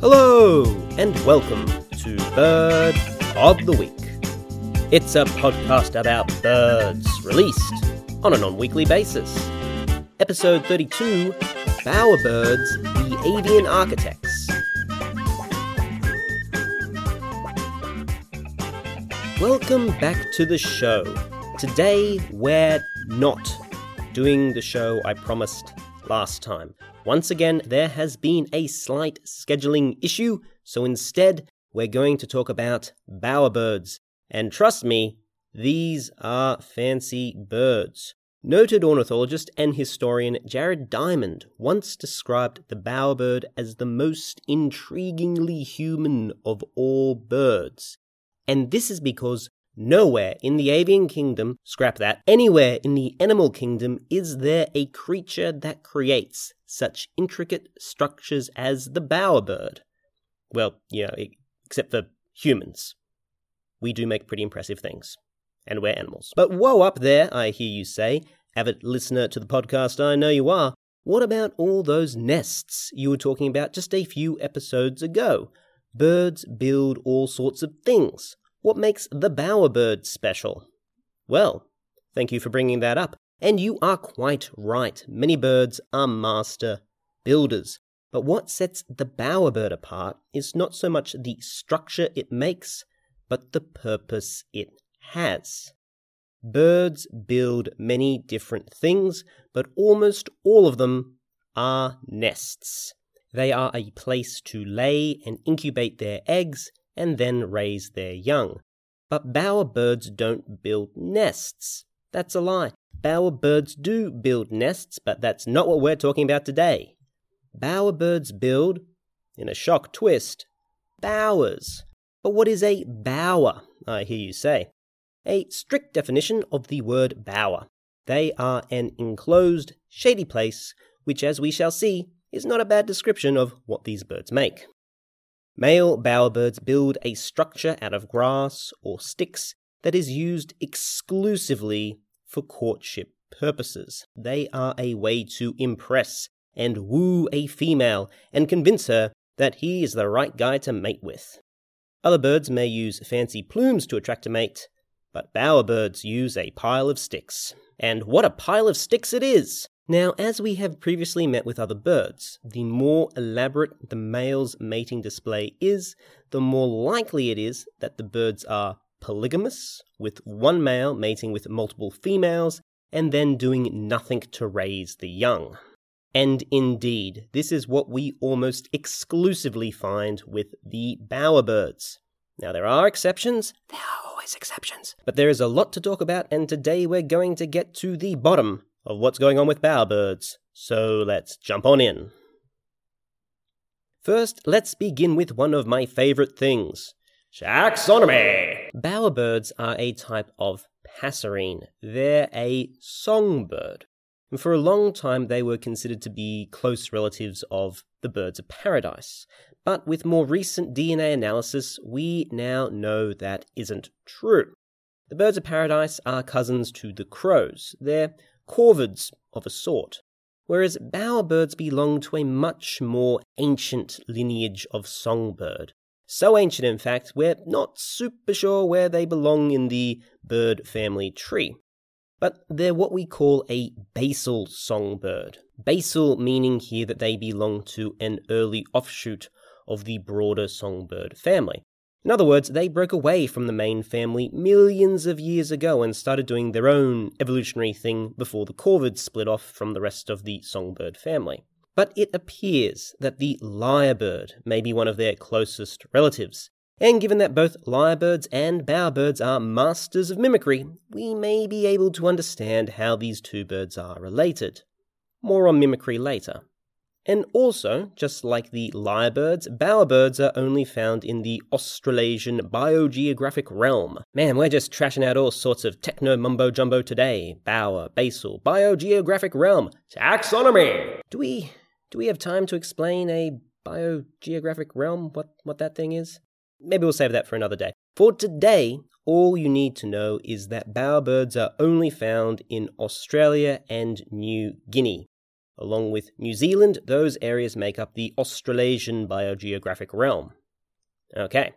Hello, and welcome to Bird of the Week. It's a podcast about birds released on a non weekly basis. Episode 32 Bowerbirds, the Avian Architects. Welcome back to the show. Today, we're not doing the show I promised last time. Once again, there has been a slight scheduling issue, so instead, we're going to talk about bowerbirds. And trust me, these are fancy birds. Noted ornithologist and historian Jared Diamond once described the bowerbird as the most intriguingly human of all birds. And this is because Nowhere in the avian kingdom, scrap that, anywhere in the animal kingdom is there a creature that creates such intricate structures as the bowerbird. Well, you know, except for humans. We do make pretty impressive things. And we're animals. But whoa up there, I hear you say, avid listener to the podcast, I know you are. What about all those nests you were talking about just a few episodes ago? Birds build all sorts of things. What makes the bowerbird special? Well, thank you for bringing that up. And you are quite right. Many birds are master builders. But what sets the bowerbird apart is not so much the structure it makes, but the purpose it has. Birds build many different things, but almost all of them are nests. They are a place to lay and incubate their eggs and then raise their young. But bowerbirds don't build nests. That's a lie. Bowerbirds do build nests, but that's not what we're talking about today. Bowerbirds build, in a shock twist, bowers. But what is a bower, I hear you say? A strict definition of the word bower. They are an enclosed, shady place, which, as we shall see, is not a bad description of what these birds make. Male bowerbirds build a structure out of grass or sticks that is used exclusively for courtship purposes. They are a way to impress and woo a female and convince her that he is the right guy to mate with. Other birds may use fancy plumes to attract a mate, but bowerbirds use a pile of sticks. And what a pile of sticks it is! Now, as we have previously met with other birds, the more elaborate the male's mating display is, the more likely it is that the birds are polygamous, with one male mating with multiple females, and then doing nothing to raise the young. And indeed, this is what we almost exclusively find with the bowerbirds. Now, there are exceptions, there are always exceptions, but there is a lot to talk about, and today we're going to get to the bottom of what's going on with bowerbirds, so let's jump on in. First, let's begin with one of my favorite things taxonomy. Bowerbirds are a type of passerine. They're a songbird. And for a long time, they were considered to be close relatives of the birds of paradise. But with more recent DNA analysis, we now know that isn't true. The birds of paradise are cousins to the crows. They're corvids of a sort, whereas bowerbirds belong to a much more ancient lineage of songbird. So ancient, in fact, we're not super sure where they belong in the bird family tree. But they're what we call a basal songbird. Basal meaning here that they belong to an early offshoot of the broader songbird family. In other words, they broke away from the main family millions of years ago and started doing their own evolutionary thing before the corvids split off from the rest of the songbird family. But it appears that the lyrebird may be one of their closest relatives. And given that both lyrebirds and bowerbirds are masters of mimicry, we may be able to understand how these two birds are related. More on mimicry later. And also, just like the lyrebirds, bowerbirds are only found in the Australasian biogeographic realm. Man, we're just trashing out all sorts of techno mumbo jumbo today. Bower, basal, biogeographic realm, taxonomy. Do we do we have time to explain a biogeographic realm? What what that thing is? Maybe we'll save that for another day. For today, all you need to know is that bowerbirds are only found in Australia and New Guinea. Along with New Zealand, those areas make up the Australasian biogeographic realm. Okay,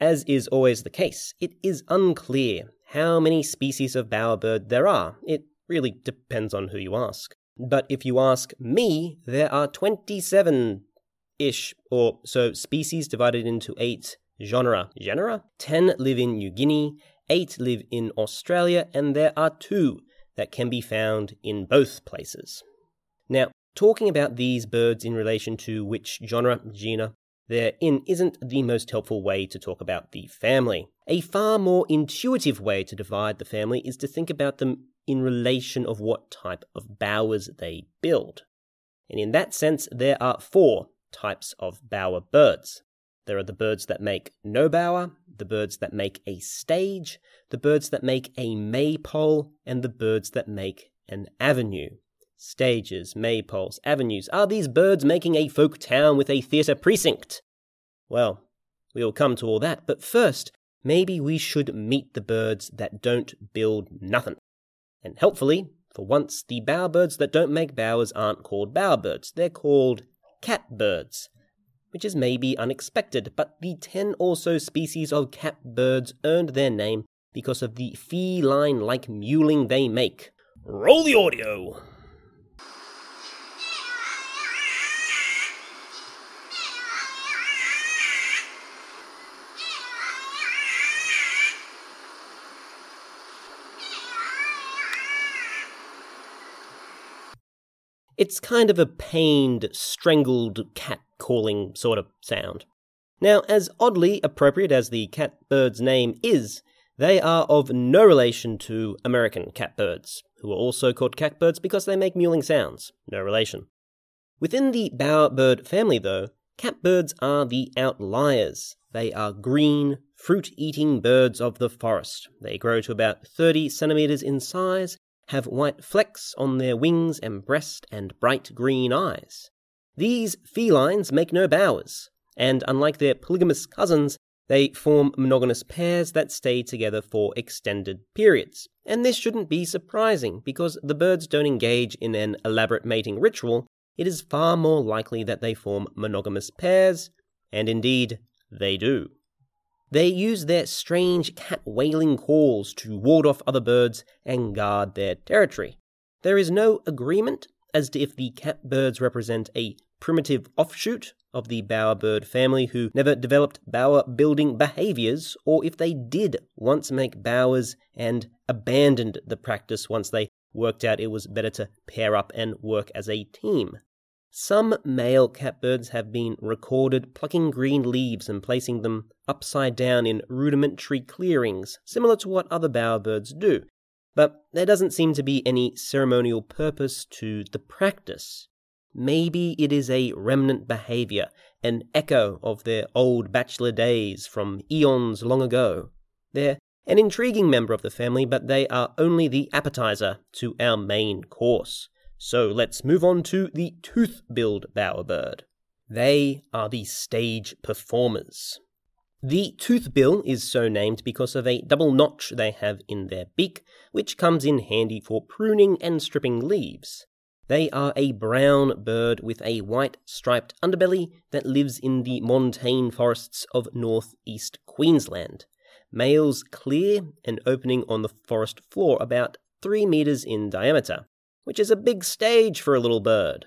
as is always the case, it is unclear how many species of bowerbird there are. It really depends on who you ask. But if you ask me, there are 27 ish or so species divided into eight genera. Genera? 10 live in New Guinea, 8 live in Australia, and there are 2 that can be found in both places. Now, talking about these birds in relation to which genre, genera, they're in isn't the most helpful way to talk about the family. A far more intuitive way to divide the family is to think about them in relation of what type of bowers they build. And in that sense, there are four types of bower birds. There are the birds that make no bower, the birds that make a stage, the birds that make a maypole, and the birds that make an avenue. Stages, maypoles, avenues. Are these birds making a folk town with a theatre precinct? Well, we'll come to all that, but first, maybe we should meet the birds that don't build nothing. And helpfully, for once, the bowerbirds that don't make bowers aren't called bowerbirds, they're called catbirds which is maybe unexpected, but the 10 or so species of catbirds earned their name because of the feline like mewling they make. Roll the audio! It's kind of a pained, strangled cat calling sort of sound. Now, as oddly appropriate as the catbird's name is, they are of no relation to American catbirds, who are also called catbirds because they make mewling sounds. No relation. Within the bowerbird family, though, catbirds are the outliers. They are green, fruit eating birds of the forest. They grow to about 30 centimeters in size, have white flecks on their wings and breast, and bright green eyes. These felines make no bowers, and unlike their polygamous cousins, they form monogamous pairs that stay together for extended periods. And this shouldn't be surprising, because the birds don't engage in an elaborate mating ritual, it is far more likely that they form monogamous pairs, and indeed, they do. They use their strange cat wailing calls to ward off other birds and guard their territory. There is no agreement as to if the catbirds represent a primitive offshoot of the bowerbird family who never developed bower building behaviors, or if they did once make bowers and abandoned the practice once they worked out it was better to pair up and work as a team. Some male catbirds have been recorded plucking green leaves and placing them upside down in rudimentary clearings, similar to what other bowerbirds do, but there doesn't seem to be any ceremonial purpose to the practice. Maybe it is a remnant behavior, an echo of their old bachelor days from eons long ago. They're an intriguing member of the family, but they are only the appetizer to our main course. So let's move on to the tooth-billed bowerbird. They are the stage performers. The toothbill is so named because of a double notch they have in their beak, which comes in handy for pruning and stripping leaves. They are a brown bird with a white striped underbelly that lives in the montane forests of northeast Queensland. Males clear and opening on the forest floor about 3 meters in diameter, which is a big stage for a little bird.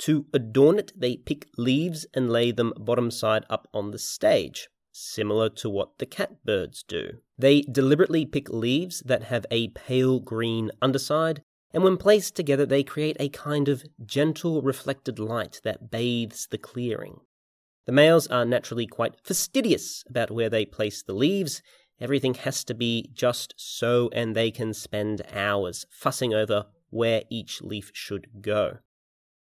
To adorn it, they pick leaves and lay them bottom side up on the stage, similar to what the catbirds do. They deliberately pick leaves that have a pale green underside and when placed together, they create a kind of gentle reflected light that bathes the clearing. The males are naturally quite fastidious about where they place the leaves. Everything has to be just so, and they can spend hours fussing over where each leaf should go.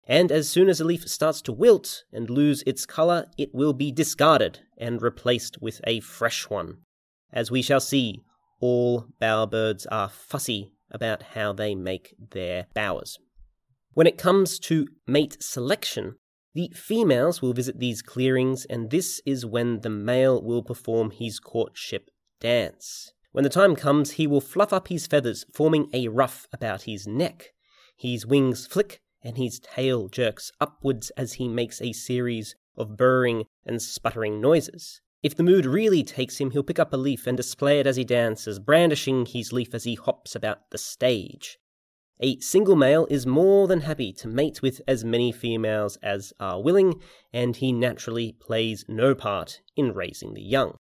And as soon as a leaf starts to wilt and lose its color, it will be discarded and replaced with a fresh one. As we shall see, all bowerbirds are fussy about how they make their bowers. When it comes to mate selection, the females will visit these clearings, and this is when the male will perform his courtship dance. When the time comes, he will fluff up his feathers, forming a ruff about his neck. His wings flick, and his tail jerks upwards as he makes a series of burring and sputtering noises. If the mood really takes him, he'll pick up a leaf and display it as he dances, brandishing his leaf as he hops about the stage. A single male is more than happy to mate with as many females as are willing, and he naturally plays no part in raising the young.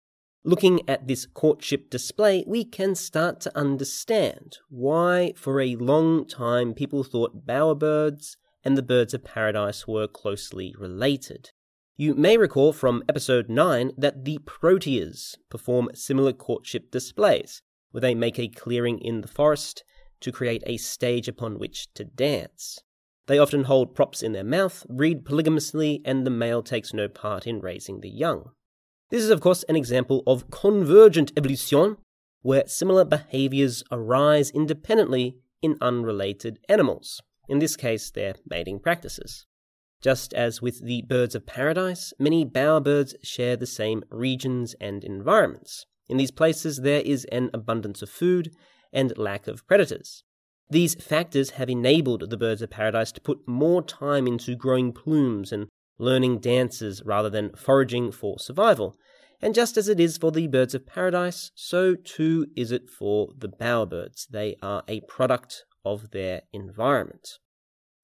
Looking at this courtship display, we can start to understand why, for a long time, people thought bowerbirds and the birds of paradise were closely related. You may recall from episode 9 that the parotias perform similar courtship displays, where they make a clearing in the forest to create a stage upon which to dance. They often hold props in their mouth, breed polygamously, and the male takes no part in raising the young. This is, of course, an example of convergent evolution, where similar behaviors arise independently in unrelated animals. In this case, their mating practices. Just as with the birds of paradise, many bowerbirds share the same regions and environments. In these places, there is an abundance of food and lack of predators. These factors have enabled the birds of paradise to put more time into growing plumes and learning dances rather than foraging for survival. And just as it is for the birds of paradise, so too is it for the bowerbirds. They are a product of their environment.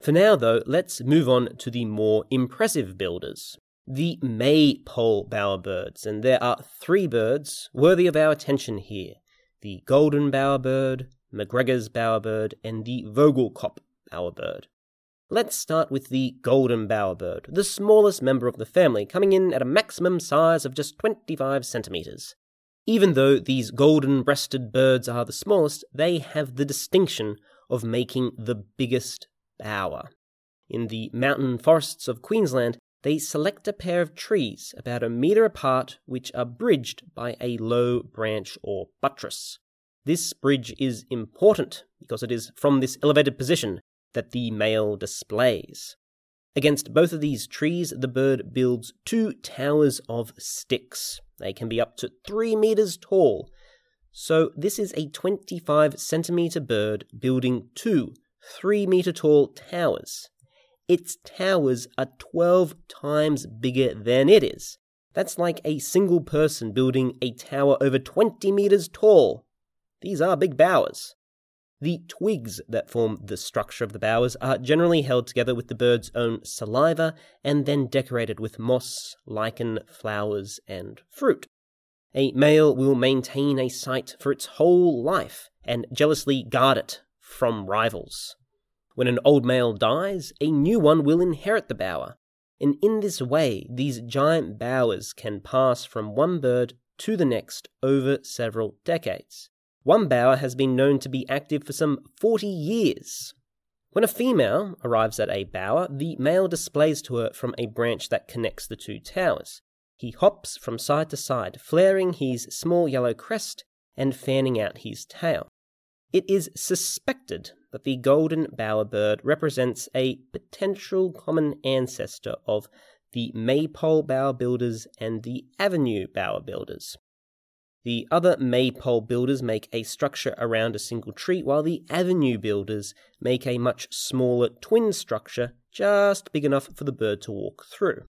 For now, though, let's move on to the more impressive builders, the maypole bowerbirds, and there are three birds worthy of our attention here the golden bowerbird, MacGregor's bowerbird, and the Vogelkop bowerbird. Let's start with the golden bowerbird, the smallest member of the family, coming in at a maximum size of just 25 centimeters. Even though these golden breasted birds are the smallest, they have the distinction of making the biggest bower. In the mountain forests of Queensland, they select a pair of trees about a metre apart which are bridged by a low branch or buttress. This bridge is important because it is from this elevated position that the male displays. Against both of these trees, the bird builds two towers of sticks. They can be up to three meters tall. So, this is a 25 centimeter bird building two three meter tall towers. Its towers are 12 times bigger than it is. That's like a single person building a tower over 20 meters tall. These are big bowers. The twigs that form the structure of the bowers are generally held together with the bird's own saliva and then decorated with moss, lichen, flowers, and fruit. A male will maintain a site for its whole life and jealously guard it from rivals. When an old male dies, a new one will inherit the bower, and in this way these giant bowers can pass from one bird to the next over several decades. One bower has been known to be active for some 40 years. When a female arrives at a bower, the male displays to her from a branch that connects the two towers. He hops from side to side, flaring his small yellow crest and fanning out his tail. It is suspected that the golden bowerbird represents a potential common ancestor of the maypole bower builders and the avenue bower builders. The other maypole builders make a structure around a single tree, while the avenue builders make a much smaller twin structure just big enough for the bird to walk through.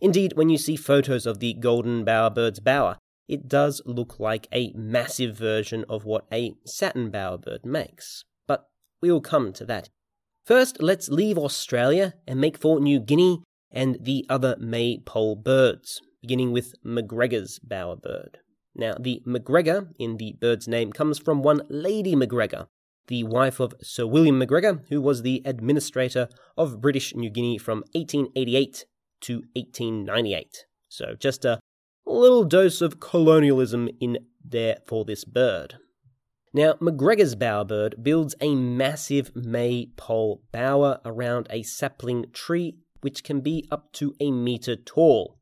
Indeed, when you see photos of the golden bowerbird's bower, it does look like a massive version of what a satin bowerbird makes. But we will come to that. First, let's leave Australia and make for New Guinea and the other maypole birds, beginning with MacGregor's bowerbird. Now, the MacGregor in the bird's name comes from one Lady MacGregor, the wife of Sir William MacGregor, who was the administrator of British New Guinea from 1888 to 1898. So, just a little dose of colonialism in there for this bird. Now, MacGregor's bowerbird builds a massive maypole bower around a sapling tree which can be up to a meter tall.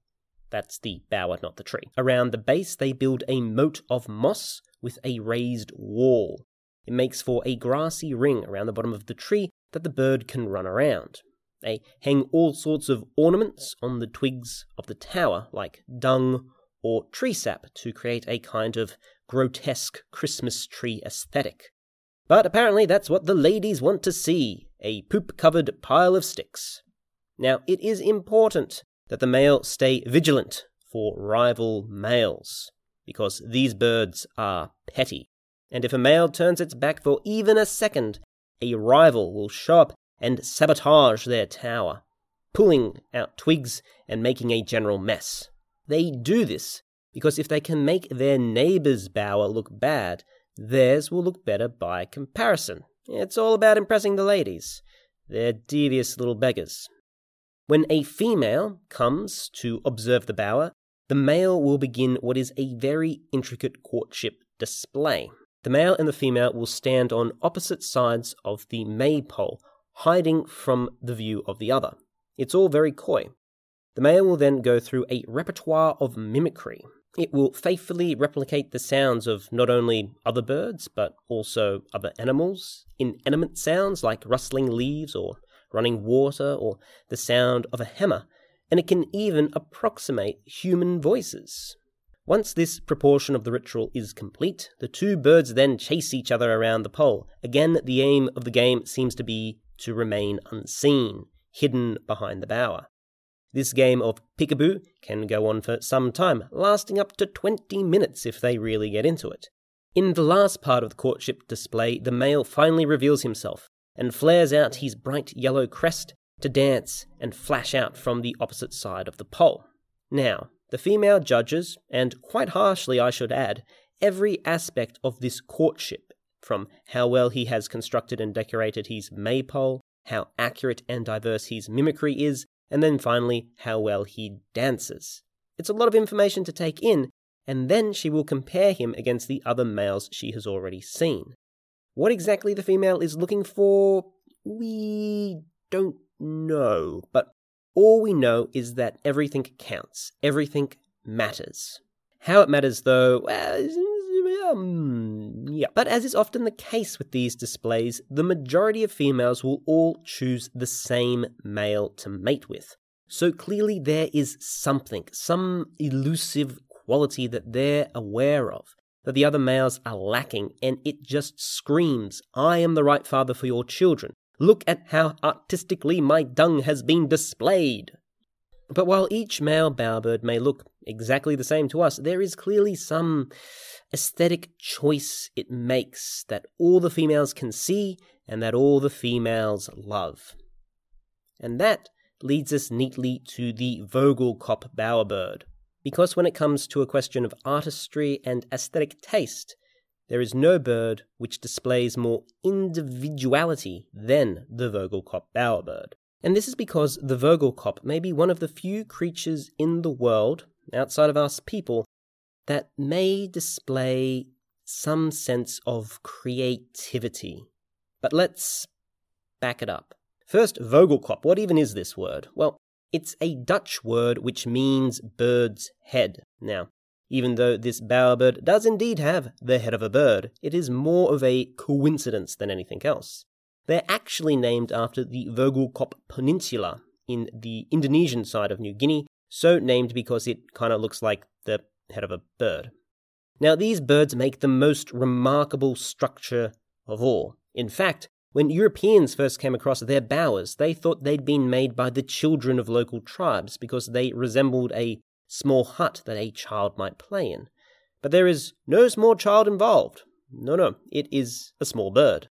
That's the bower, not the tree. Around the base, they build a moat of moss with a raised wall. It makes for a grassy ring around the bottom of the tree that the bird can run around. They hang all sorts of ornaments on the twigs of the tower, like dung or tree sap, to create a kind of grotesque Christmas tree aesthetic. But apparently that's what the ladies want to see a poop covered pile of sticks. Now, it is important that the male stay vigilant for rival males, because these birds are petty. And if a male turns its back for even a second, a rival will show up and sabotage their tower, pulling out twigs and making a general mess. They do this because if they can make their neighbor's bower look bad, theirs will look better by comparison. It's all about impressing the ladies. They're devious little beggars. When a female comes to observe the bower, the male will begin what is a very intricate courtship display. The male and the female will stand on opposite sides of the maypole, hiding from the view of the other. It's all very coy. The male will then go through a repertoire of mimicry. It will faithfully replicate the sounds of not only other birds, but also other animals, inanimate sounds like rustling leaves or running water or the sound of a hammer, and it can even approximate human voices. Once this proportion of the ritual is complete, the two birds then chase each other around the pole. Again, the aim of the game seems to be to remain unseen, hidden behind the bower. This game of peekaboo can go on for some time, lasting up to 20 minutes if they really get into it. In the last part of the courtship display, the male finally reveals himself and flares out his bright yellow crest to dance and flash out from the opposite side of the pole. Now, the female judges, and quite harshly I should add, every aspect of this courtship, from how well he has constructed and decorated his maypole, how accurate and diverse his mimicry is, and then finally, how well he dances. It's a lot of information to take in, and then she will compare him against the other males she has already seen. What exactly the female is looking for, we don't know, but all we know is that everything counts, everything matters. How it matters, though, um, yeah. But as is often the case with these displays, the majority of females will all choose the same male to mate with. So clearly there is something, some elusive quality that they're aware of, that the other males are lacking, and it just screams, I am the right father for your children. Look at how artistically my dung has been displayed. But while each male bowerbird may look exactly the same to us, there is clearly some aesthetic choice it makes that all the females can see and that all the females love. And that leads us neatly to the Vogelkop bowerbird. Because when it comes to a question of artistry and aesthetic taste, there is no bird which displays more individuality than the Vogelkop bowerbird. And this is because the Vogelkop may be one of the few creatures in the world, outside of us people, that may display some sense of creativity. But let's back it up. First, Vogelkop. What even is this word? Well, it's a Dutch word which means bird's head. Now, even though this bowerbird does indeed have the head of a bird, it is more of a coincidence than anything else. They're actually named after the Vogelkop Peninsula in the Indonesian side of New Guinea, so named because it kind of looks like the head of a bird. Now, these birds make the most remarkable structure of all. In fact, when Europeans first came across their bowers, they thought they'd been made by the children of local tribes because they resembled a small hut that a child might play in. But there is no small child involved. No, no, it is a small bird.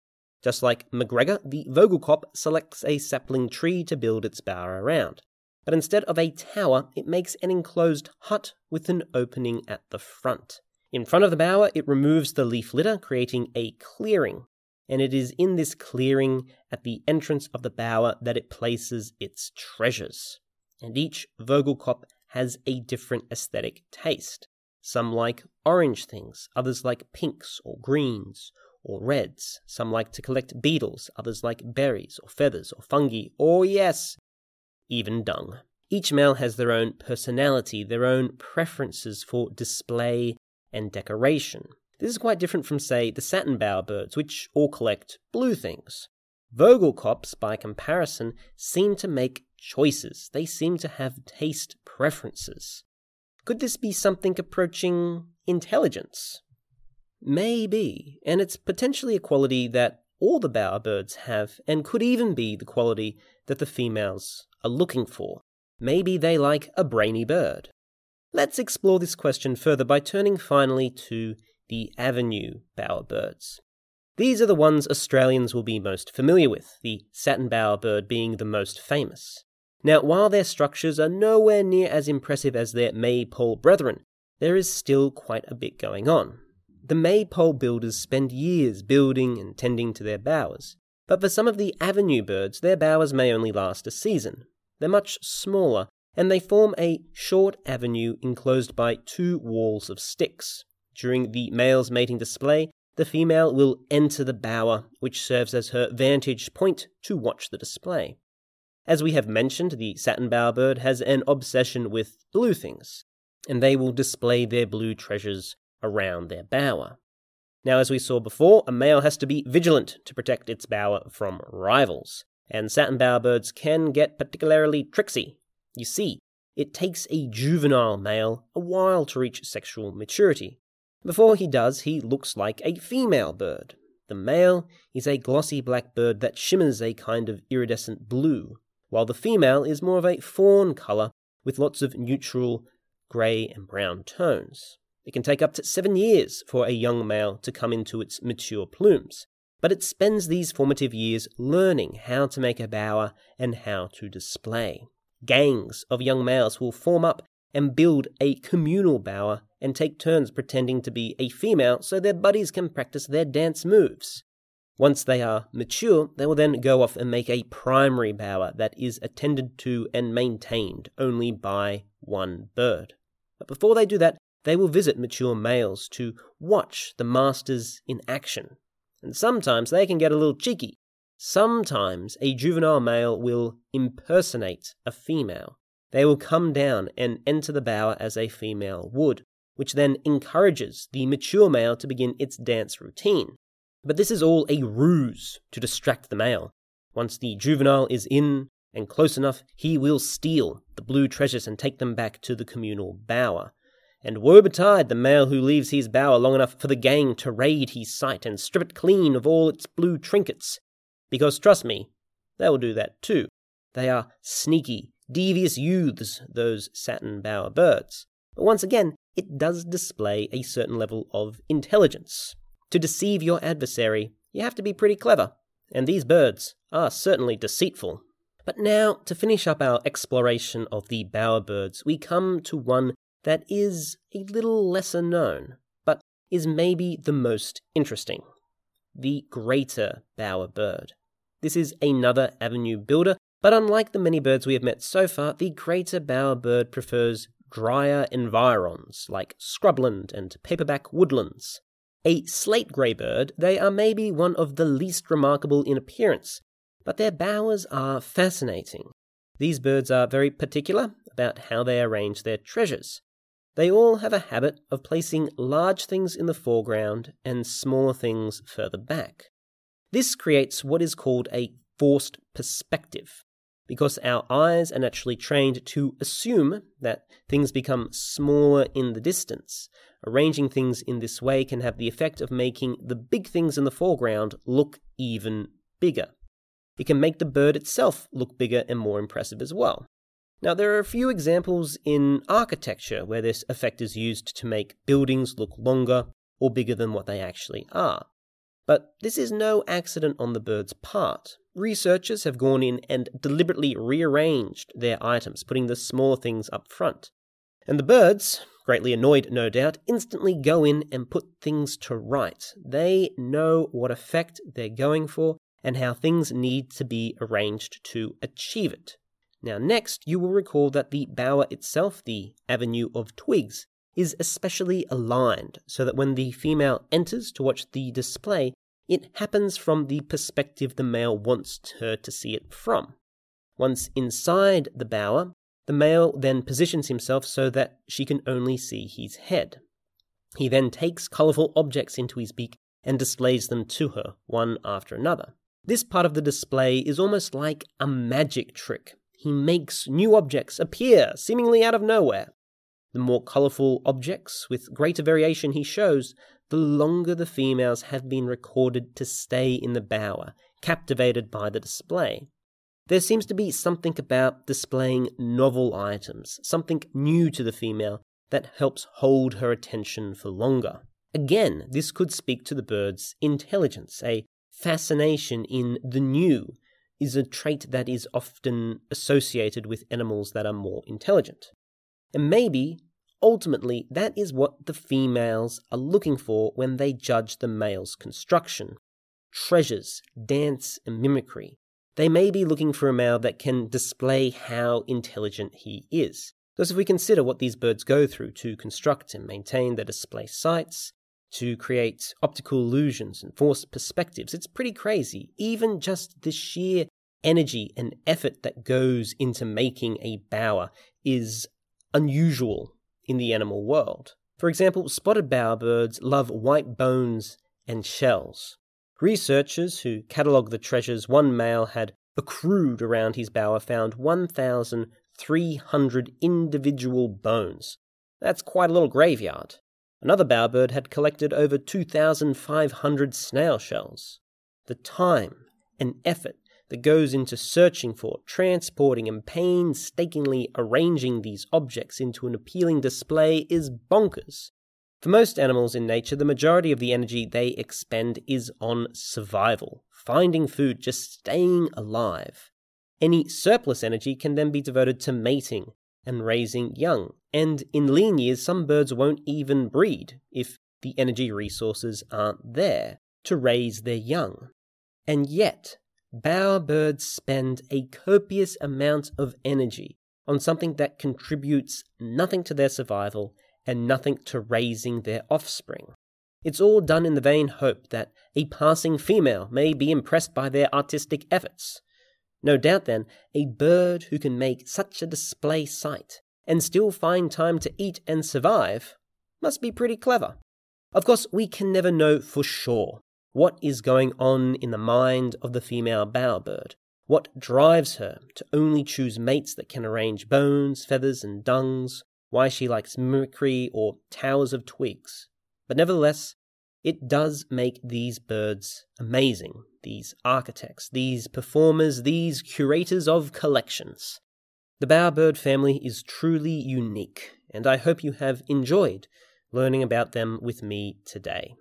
Just like MacGregor, the Vogelkop selects a sapling tree to build its bower around but instead of a tower, it makes an enclosed hut with an opening at the front. In front of the bower, it removes the leaf litter, creating a clearing, and it is in this clearing at the entrance of the bower that it places its treasures. And each Vogelkop has a different aesthetic taste. Some like orange things, others like pinks or greens or reds. Some like to collect beetles, others like berries or feathers or fungi, or yes, even dung. Each male has their own personality, their own preferences for display and decoration. This is quite different from, say, the satin bowerbirds, which all collect blue things. Vogelkops, by comparison, seem to make choices. They seem to have taste preferences. Could this be something approaching intelligence? Maybe, and it's potentially a quality that all the bowerbirds have, and could even be the quality that the females are looking for. Maybe they like a brainy bird. Let's explore this question further by turning finally to the avenue bowerbirds. These are the ones Australians will be most familiar with, the satin bowerbird being the most famous. Now, while their structures are nowhere near as impressive as their maypole brethren, there is still quite a bit going on. The maypole builders spend years building and tending to their bowers, but for some of the avenue birds, their bowers may only last a season. They're much smaller, and they form a short avenue enclosed by two walls of sticks. During the male's mating display, the female will enter the bower, which serves as her vantage point to watch the display. As we have mentioned, the satin bowerbird has an obsession with blue things, and they will display their blue treasures around their bower. Now, as we saw before, a male has to be vigilant to protect its bower from rivals, and satin bowerbirds can get particularly tricksy. You see, it takes a juvenile male a while to reach sexual maturity, before he does, he looks like a female bird. The male is a glossy black bird that shimmers a kind of iridescent blue, while the female is more of a fawn colour with lots of neutral grey and brown tones. It can take up to seven years for a young male to come into its mature plumes, but it spends these formative years learning how to make a bower and how to display. Gangs of young males will form up and build a communal bower and take turns pretending to be a female so their buddies can practice their dance moves. Once they are mature, they will then go off and make a primary bower that is attended to and maintained only by one bird. But before they do that, they will visit mature males to watch the masters in action. And sometimes they can get a little cheeky. Sometimes a juvenile male will impersonate a female they will come down and enter the bower as a female would, which then encourages the mature male to begin its dance routine. But this is all a ruse to distract the male. Once the juvenile is in and close enough, he will steal the blue treasures and take them back to the communal bower. And woe betide the male who leaves his bower long enough for the gang to raid his site and strip it clean of all its blue trinkets. Because trust me, they will do that too. They are sneaky, devious youths, those satin bower birds. But once again, it does display a certain level of intelligence. To deceive your adversary, you have to be pretty clever, and these birds are certainly deceitful. But now, to finish up our exploration of the bowerbirds, we come to one that is a little lesser known, but is maybe the most interesting the greater bowerbird. This is another avenue builder but unlike the many birds we have met so far, the greater bowerbird prefers drier environs like scrubland and paperbark woodlands. A slate grey bird, they are maybe one of the least remarkable in appearance, but their bowers are fascinating. These birds are very particular about how they arrange their treasures. They all have a habit of placing large things in the foreground and smaller things further back. This creates what is called a forced perspective because our eyes are naturally trained to assume that things become smaller in the distance. Arranging things in this way can have the effect of making the big things in the foreground look even bigger. It can make the bird itself look bigger and more impressive as well. Now, there are a few examples in architecture where this effect is used to make buildings look longer or bigger than what they actually are. But this is no accident on the bird's part. Researchers have gone in and deliberately rearranged their items, putting the smaller things up front. And the birds, greatly annoyed no doubt, instantly go in and put things to right. They know what effect they're going for and how things need to be arranged to achieve it. Now, next, you will recall that the bower itself, the avenue of twigs, is especially aligned so that when the female enters to watch the display, it happens from the perspective the male wants her to see it from. Once inside the bower, the male then positions himself so that she can only see his head. He then takes colourful objects into his beak and displays them to her, one after another. This part of the display is almost like a magic trick. He makes new objects appear seemingly out of nowhere. The more colourful objects with greater variation he shows, the longer the females have been recorded to stay in the bower, captivated by the display. There seems to be something about displaying novel items, something new to the female, that helps hold her attention for longer. Again, this could speak to the bird's intelligence. A fascination in the new is a trait that is often associated with animals that are more intelligent. And maybe, ultimately, that is what the females are looking for when they judge the male's construction treasures, dance, and mimicry. They may be looking for a male that can display how intelligent he is. Because if we consider what these birds go through to construct and maintain their display sites, to create optical illusions and force perspectives, it's pretty crazy. Even just the sheer energy and effort that goes into making a bower is unusual in the animal world. For example, spotted bowerbirds love white bones and shells. Researchers who catalogued the treasures one male had accrued around his bower found 1,300 individual bones. That's quite a little graveyard. Another bowerbird had collected over 2,500 snail shells. The time and effort that goes into searching for, transporting, and painstakingly arranging these objects into an appealing display is bonkers. For most animals in nature, the majority of the energy they expend is on survival, finding food, just staying alive. Any surplus energy can then be devoted to mating and raising young. And in lean years, some birds won't even breed if the energy resources aren't there to raise their young. And yet, bowerbirds spend a copious amount of energy on something that contributes nothing to their survival and nothing to raising their offspring. It's all done in the vain hope that a passing female may be impressed by their artistic efforts. No doubt, then, a bird who can make such a display site and still find time to eat and survive must be pretty clever. Of course, we can never know for sure what is going on in the mind of the female bowerbird, what drives her to only choose mates that can arrange bones, feathers, and dungs, why she likes mimicry or towers of twigs. But nevertheless, it does make these birds amazing, these architects, these performers, these curators of collections. The bowerbird family is truly unique, and I hope you have enjoyed learning about them with me today.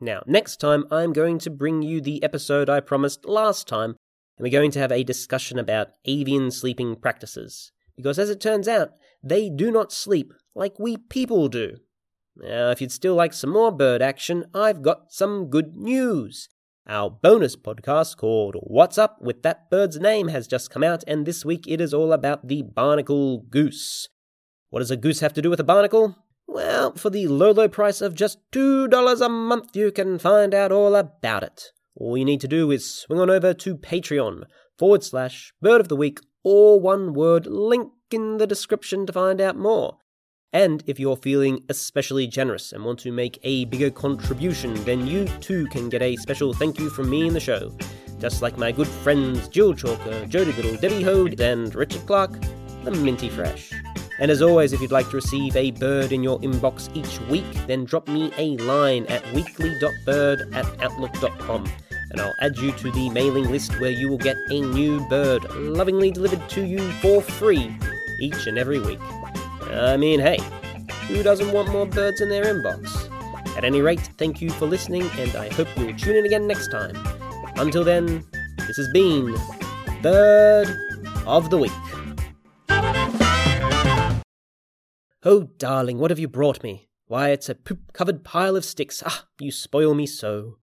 Now, next time I'm going to bring you the episode I promised last time, and we're going to have a discussion about avian sleeping practices because as it turns out, they do not sleep like we people do. Now, if you'd still like some more bird action, I've got some good news. Our bonus podcast called What's Up with That Bird's Name has just come out, and this week it is all about the barnacle goose. What does a goose have to do with a barnacle? Well, for the low, low price of just $2 a month, you can find out all about it. All you need to do is swing on over to Patreon forward slash bird of the week or one word, link in the description to find out more. And if you're feeling especially generous and want to make a bigger contribution, then you too can get a special thank you from me in the show. Just like my good friends Jill Chalker, Jody Goodall, Debbie Hode, and Richard Clark, the Minty Fresh. And as always, if you'd like to receive a bird in your inbox each week, then drop me a line at weekly.bird at outlook.com and I'll add you to the mailing list where you will get a new bird lovingly delivered to you for free each and every week. I mean, hey, who doesn't want more birds in their inbox? At any rate, thank you for listening, and I hope you'll tune in again next time. Until then, this has been Bird of the Week. Oh, darling, what have you brought me? Why, it's a poop covered pile of sticks. Ah, you spoil me so.